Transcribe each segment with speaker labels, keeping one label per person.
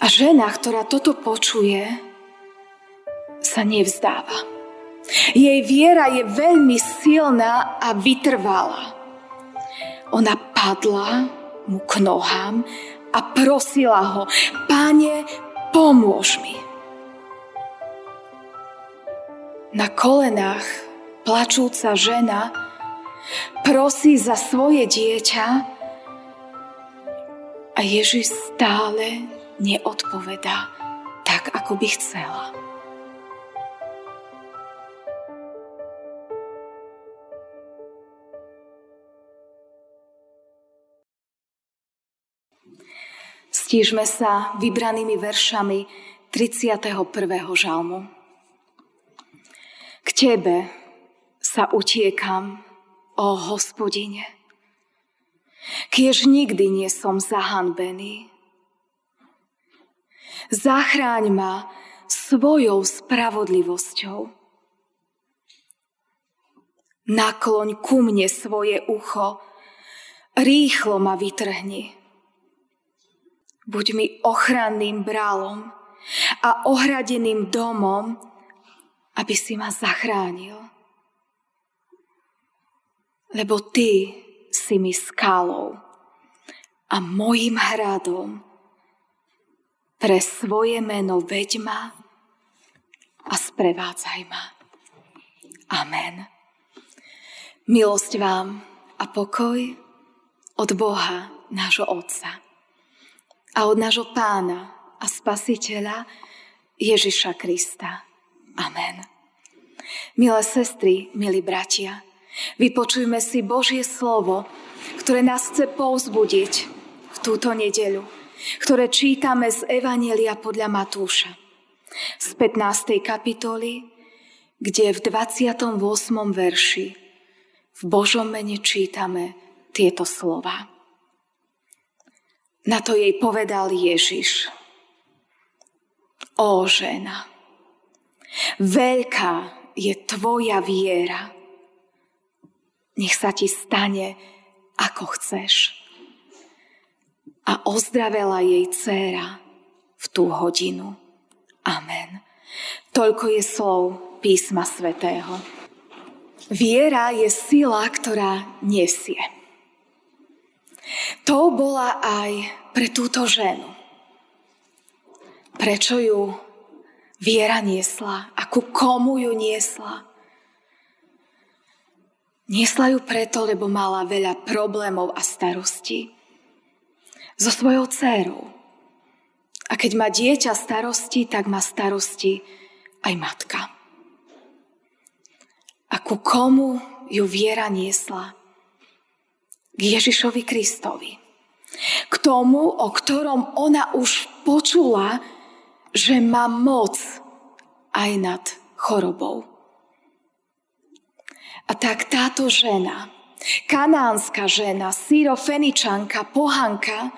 Speaker 1: A žena, ktorá toto počuje, sa nevzdáva. Jej viera je veľmi silná a vytrvalá. Ona padla mu k nohám a prosila ho, Pane, pomôž mi. Na kolenách plačúca žena prosí za svoje dieťa a Ježiš stále neodpovedá tak, ako by chcela. Stížme sa vybranými veršami 31. žalmu. K Tebe sa utiekam, o hospodine, kiež nikdy nie som zahanbený. Zachráň ma svojou spravodlivosťou. Nakloň ku mne svoje ucho, rýchlo ma vytrhni buď mi ochranným brálom a ohradeným domom, aby si ma zachránil. Lebo ty si mi skálou a mojim hradom pre svoje meno veď ma a sprevádzaj ma. Amen. Milosť vám a pokoj od Boha, nášho Otca a od nášho pána a spasiteľa Ježiša Krista. Amen. Milé sestry, milí bratia, vypočujme si Božie slovo, ktoré nás chce povzbudiť v túto nedeľu, ktoré čítame z Evanielia podľa Matúša. Z 15. kapitoly, kde v 28. verši v Božom mene čítame tieto slova. Na to jej povedal Ježiš. Ó žena, veľká je tvoja viera. Nech sa ti stane, ako chceš. A ozdravela jej dcéra v tú hodinu. Amen. Toľko je slov písma svätého. Viera je sila, ktorá nesie. To bola aj pre túto ženu. Prečo ju viera niesla? A ku komu ju niesla? Niesla ju preto, lebo mala veľa problémov a starostí so svojou dcérou. A keď má dieťa starosti, tak má starosti aj matka. A ku komu ju viera niesla? k Ježišovi Kristovi. K tomu, o ktorom ona už počula, že má moc aj nad chorobou. A tak táto žena, kanánska žena, syrofeničanka, pohanka,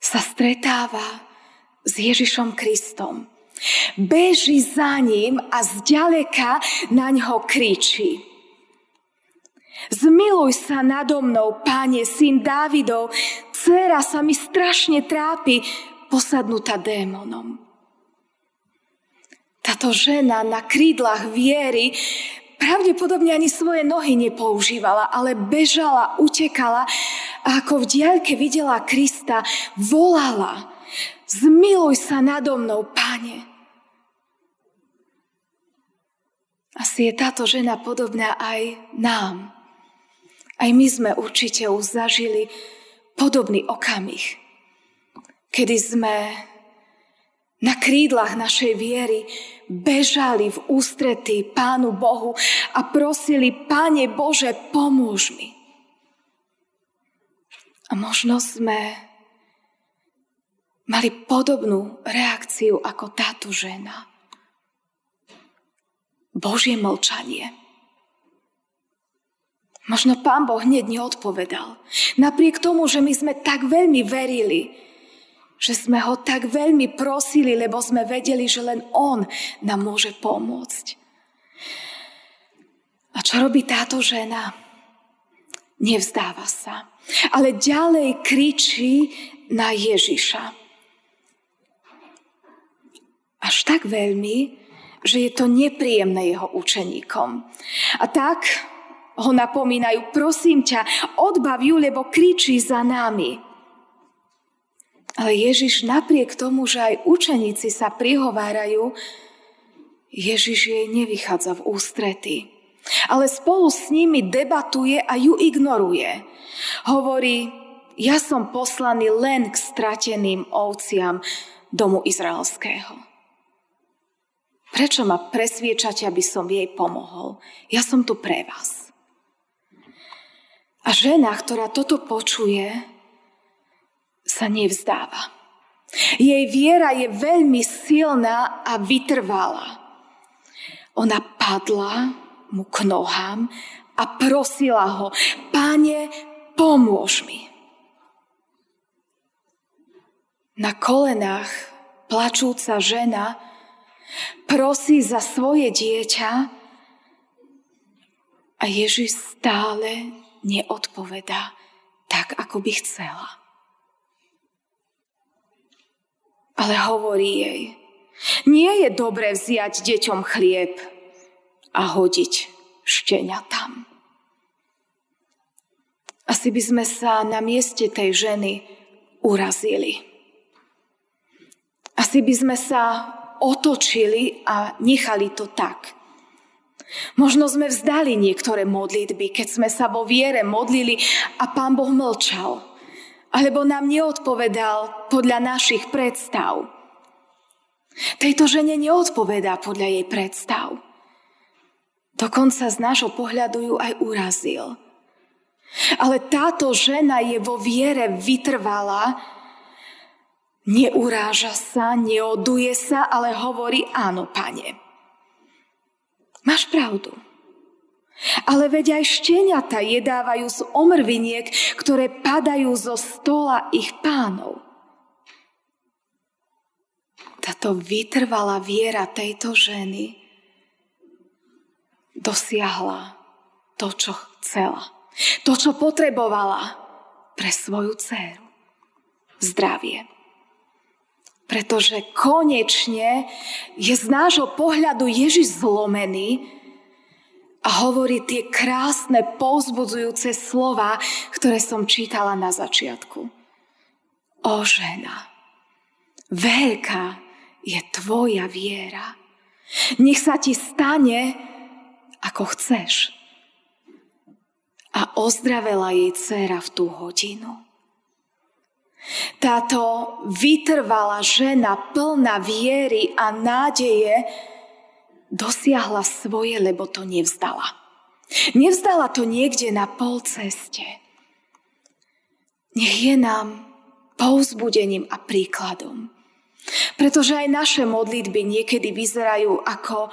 Speaker 1: sa stretáva s Ježišom Kristom. Beží za ním a zďaleka na ňo kričí. Zmiluj sa nado mnou, páne, syn Dávidov, dcera sa mi strašne trápi, posadnutá démonom. Táto žena na krídlach viery pravdepodobne ani svoje nohy nepoužívala, ale bežala, utekala a ako v diaľke videla Krista, volala, zmiluj sa nado mnou, páne. Asi je táto žena podobná aj nám. Aj my sme určite už zažili podobný okamih, kedy sme na krídlach našej viery bežali v ústretí Pánu Bohu a prosili, Páne Bože, pomôž mi. A možno sme mali podobnú reakciu ako táto žena. Božie mlčanie. Možno pán Boh hneď neodpovedal. Napriek tomu, že my sme tak veľmi verili, že sme ho tak veľmi prosili, lebo sme vedeli, že len on nám môže pomôcť. A čo robí táto žena? Nevzdáva sa, ale ďalej kričí na Ježiša. Až tak veľmi, že je to nepríjemné jeho učeníkom. A tak ho napomínajú, prosím ťa, odbav ju, lebo kričí za nami. Ale Ježiš napriek tomu, že aj učeníci sa prihovárajú, Ježiš jej nevychádza v ústrety. Ale spolu s nimi debatuje a ju ignoruje. Hovorí, ja som poslaný len k strateným ovciam domu izraelského. Prečo ma presviečate, aby som jej pomohol? Ja som tu pre vás. A žena, ktorá toto počuje, sa nevzdáva. Jej viera je veľmi silná a vytrvalá. Ona padla mu k nohám a prosila ho, páne, pomôž mi. Na kolenách plačúca žena prosí za svoje dieťa a Ježiš stále neodpovedá tak, ako by chcela. Ale hovorí jej, nie je dobré vziať deťom chlieb a hodiť štenia tam. Asi by sme sa na mieste tej ženy urazili. Asi by sme sa otočili a nechali to tak. Možno sme vzdali niektoré modlitby, keď sme sa vo viere modlili a Pán Boh mlčal. Alebo nám neodpovedal podľa našich predstav. Tejto žene neodpovedá podľa jej predstav. Dokonca z nášho pohľadu ju aj urazil. Ale táto žena je vo viere vytrvala, neuráža sa, neoduje sa, ale hovorí áno, pane. Máš pravdu. Ale veď aj šteniata jedávajú z omrviniek, ktoré padajú zo stola ich pánov. Táto vytrvalá viera tejto ženy dosiahla to, čo chcela. To, čo potrebovala pre svoju dceru. Zdravie. Pretože konečne je z nášho pohľadu Ježiš zlomený a hovorí tie krásne, povzbudzujúce slova, ktoré som čítala na začiatku. O žena, veľká je tvoja viera. Nech sa ti stane, ako chceš. A ozdravela jej dcera v tú hodinu. Táto vytrvalá žena plná viery a nádeje dosiahla svoje, lebo to nevzdala. Nevzdala to niekde na pol ceste. Nech je nám povzbudením a príkladom. Pretože aj naše modlitby niekedy vyzerajú ako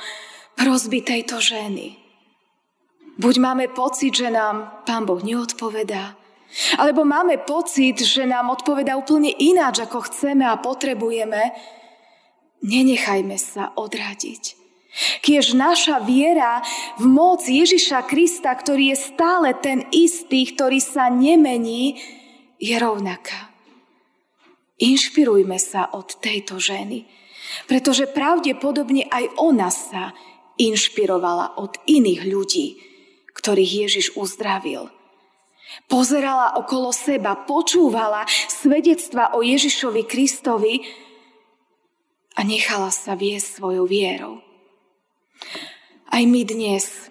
Speaker 1: prosby tejto ženy. Buď máme pocit, že nám Pán Boh neodpovedá, alebo máme pocit, že nám odpoveda úplne ináč, ako chceme a potrebujeme. Nenechajme sa odradiť. Kiež naša viera v moc Ježiša Krista, ktorý je stále ten istý, ktorý sa nemení, je rovnaká. Inšpirujme sa od tejto ženy, pretože pravdepodobne aj ona sa inšpirovala od iných ľudí, ktorých Ježiš uzdravil. Pozerala okolo seba, počúvala svedectva o Ježišovi Kristovi a nechala sa viesť svojou vierou. Aj my dnes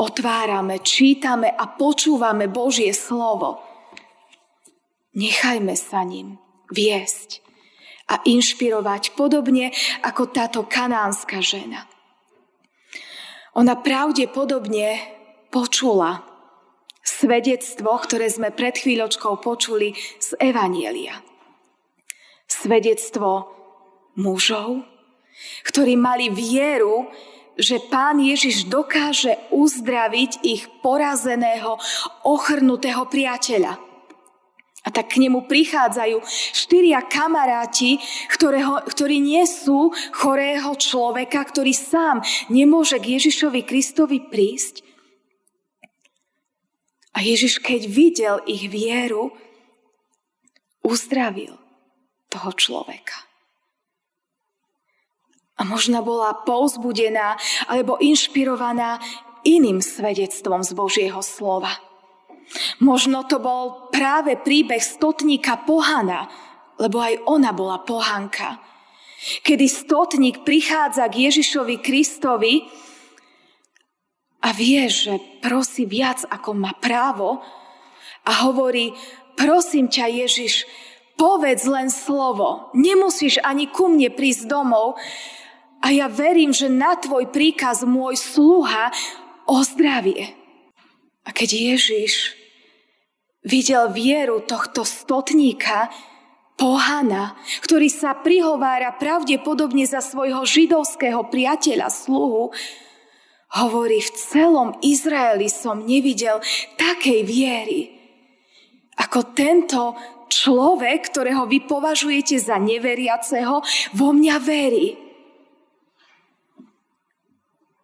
Speaker 1: otvárame, čítame a počúvame Božie slovo. Nechajme sa ním viesť a inšpirovať podobne ako táto kanánska žena. Ona pravdepodobne počula svedectvo, ktoré sme pred chvíľočkou počuli z Evanielia. Svedectvo mužov, ktorí mali vieru, že pán Ježiš dokáže uzdraviť ich porazeného, ochrnutého priateľa. A tak k nemu prichádzajú štyria kamaráti, ktorého, ktorí nie sú chorého človeka, ktorý sám nemôže k Ježišovi Kristovi prísť, a Ježiš, keď videl ich vieru, uzdravil toho človeka. A možno bola povzbudená alebo inšpirovaná iným svedectvom z Božieho slova. Možno to bol práve príbeh stotníka pohana, lebo aj ona bola pohanka. Kedy stotník prichádza k Ježišovi Kristovi a vie, že prosí viac, ako má právo. A hovorí, prosím ťa Ježiš, povedz len slovo, nemusíš ani ku mne prísť domov. A ja verím, že na tvoj príkaz môj sluha ozdravie. A keď Ježiš videl vieru tohto stotníka, pohana, ktorý sa prihovára pravdepodobne za svojho židovského priateľa sluhu, hovorí, v celom Izraeli som nevidel takej viery, ako tento človek, ktorého vy považujete za neveriaceho, vo mňa verí.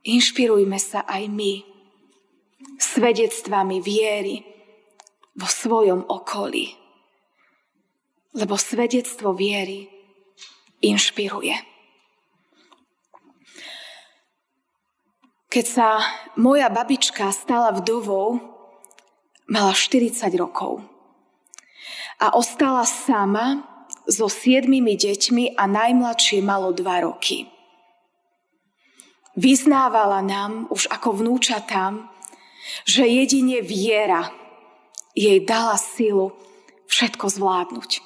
Speaker 1: Inšpirujme sa aj my svedectvami viery vo svojom okolí lebo svedectvo viery inšpiruje. Keď sa moja babička stala vdovou, mala 40 rokov a ostala sama so siedmimi deťmi a najmladšie malo dva roky. Vyznávala nám už ako vnúčatám, že jedine viera jej dala silu všetko zvládnuť.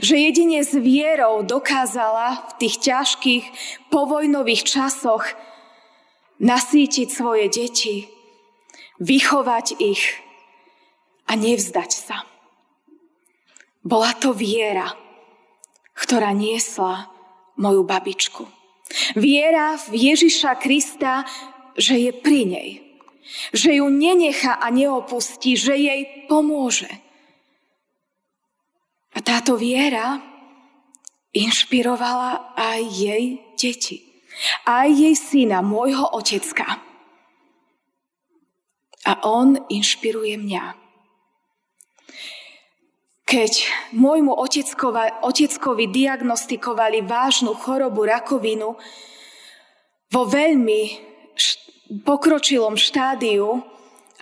Speaker 1: Že jedine s vierou dokázala v tých ťažkých povojnových časoch nasítiť svoje deti, vychovať ich a nevzdať sa. Bola to viera, ktorá niesla moju babičku. Viera v Ježiša Krista, že je pri nej. Že ju nenecha a neopustí, že jej pomôže a táto viera inšpirovala aj jej deti. Aj jej syna, môjho otecka. A on inšpiruje mňa. Keď môjmu oteckovi diagnostikovali vážnu chorobu rakovinu vo veľmi pokročilom štádiu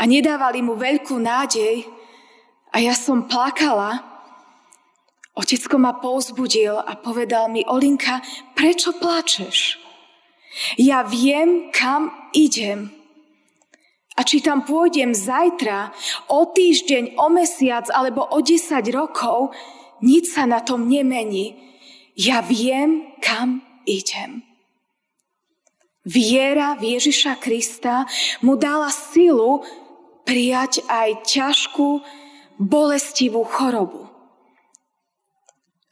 Speaker 1: a nedávali mu veľkú nádej a ja som plakala, Otecko ma povzbudil a povedal mi, Olinka, prečo plačeš? Ja viem, kam idem. A či tam pôjdem zajtra, o týždeň, o mesiac alebo o 10 rokov, nič sa na tom nemení. Ja viem, kam idem. Viera v Ježiša Krista mu dala silu prijať aj ťažkú, bolestivú chorobu.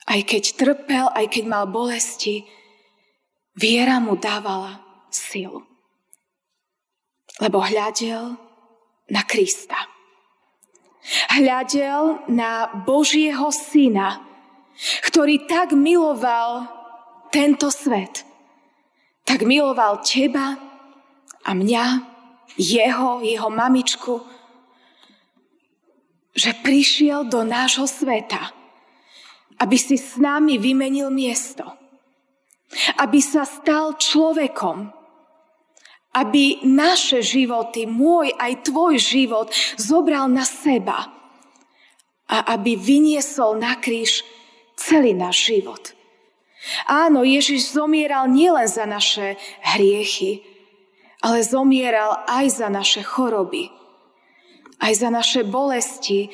Speaker 1: Aj keď trpel, aj keď mal bolesti, viera mu dávala silu. Lebo hľadel na Krista. Hľadel na Božieho Syna, ktorý tak miloval tento svet. Tak miloval teba a mňa, jeho, jeho mamičku, že prišiel do nášho sveta aby si s nami vymenil miesto. Aby sa stal človekom. Aby naše životy, môj aj tvoj život, zobral na seba. A aby vyniesol na kríž celý náš život. Áno, Ježiš zomieral nielen za naše hriechy, ale zomieral aj za naše choroby, aj za naše bolesti,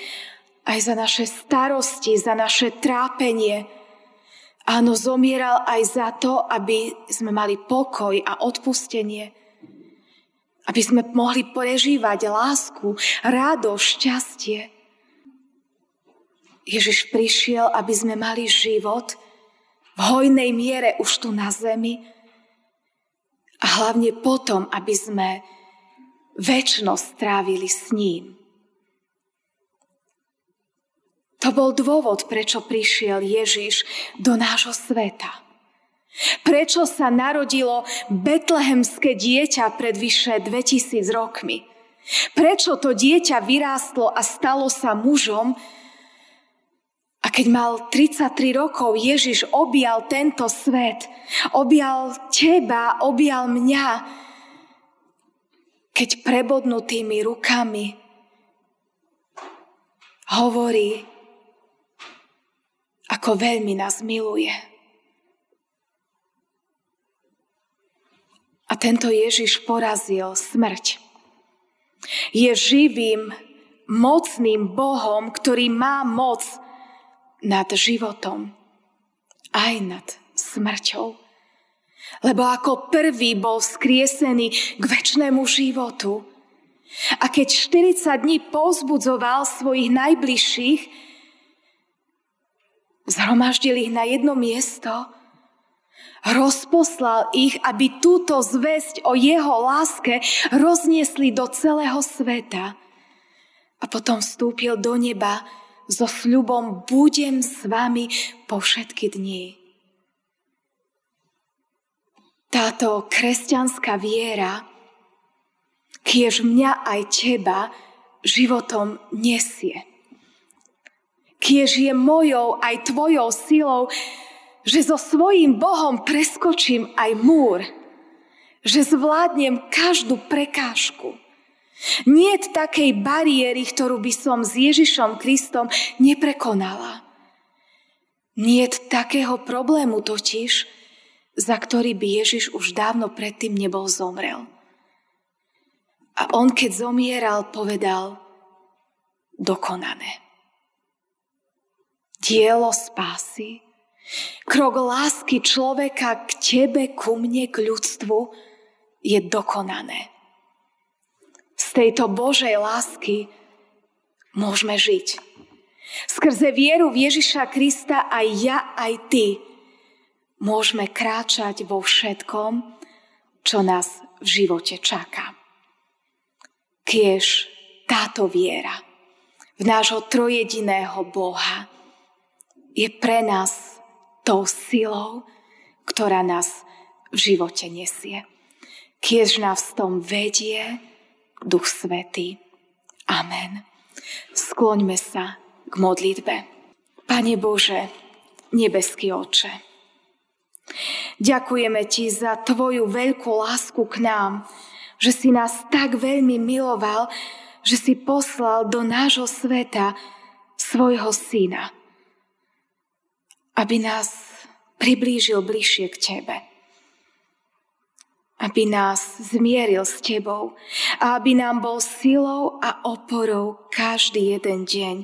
Speaker 1: aj za naše starosti, za naše trápenie. Áno, zomieral aj za to, aby sme mali pokoj a odpustenie. Aby sme mohli prežívať lásku, radosť, šťastie. Ježiš prišiel, aby sme mali život v hojnej miere už tu na zemi a hlavne potom, aby sme väčnosť strávili s ním. To bol dôvod, prečo prišiel Ježiš do nášho sveta. Prečo sa narodilo betlehemské dieťa pred vyše 2000 rokmi? Prečo to dieťa vyrástlo a stalo sa mužom? A Keď mal 33 rokov, Ježiš objal tento svet. Objal teba, objal mňa. Keď prebodnutými rukami hovorí, ako veľmi nás miluje. A tento Ježiš porazil smrť. Je živým, mocným Bohom, ktorý má moc nad životom, aj nad smrťou. Lebo ako prvý bol skriesený k väčšnému životu. A keď 40 dní pozbudzoval svojich najbližších, zhromaždil ich na jedno miesto, Rozposlal ich, aby túto zväzť o jeho láske rozniesli do celého sveta. A potom vstúpil do neba so sľubom budem s vami po všetky dni. Táto kresťanská viera, kiež mňa aj teba životom nesie. Kiež je mojou aj tvojou silou že so svojím Bohom preskočím aj múr, že zvládnem každú prekážku. Nie takej bariéry, ktorú by som s Ježišom Kristom neprekonala. Nie takého problému totiž, za ktorý by Ježiš už dávno predtým nebol zomrel. A on, keď zomieral, povedal, dokonané. Dielo spásy Krok lásky človeka k tebe, ku mne, k ľudstvu je dokonané. Z tejto Božej lásky môžeme žiť. Skrze vieru v Ježiša Krista aj ja, aj ty môžeme kráčať vo všetkom, čo nás v živote čaká. Kiež táto viera v nášho trojediného Boha je pre nás tou silou, ktorá nás v živote nesie. Kiež nás v tom vedie Duch Svetý. Amen. Skloňme sa k modlitbe. Pane Bože, nebeský oče, ďakujeme Ti za Tvoju veľkú lásku k nám, že si nás tak veľmi miloval, že si poslal do nášho sveta svojho syna aby nás priblížil bližšie k Tebe. Aby nás zmieril s Tebou a aby nám bol silou a oporou každý jeden deň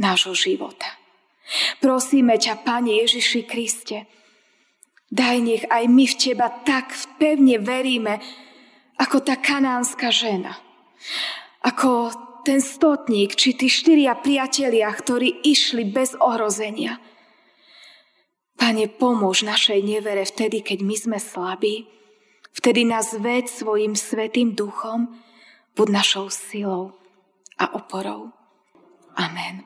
Speaker 1: nášho života. Prosíme ťa, Pane Ježiši Kriste, daj nech aj my v Teba tak pevne veríme, ako tá kanánska žena. Ako ten stotník, či tí štyria priatelia, ktorí išli bez ohrozenia – Pane, pomôž našej nevere vtedy, keď my sme slabí, vtedy nás ved svojim svetým duchom, buď našou silou a oporou. Amen.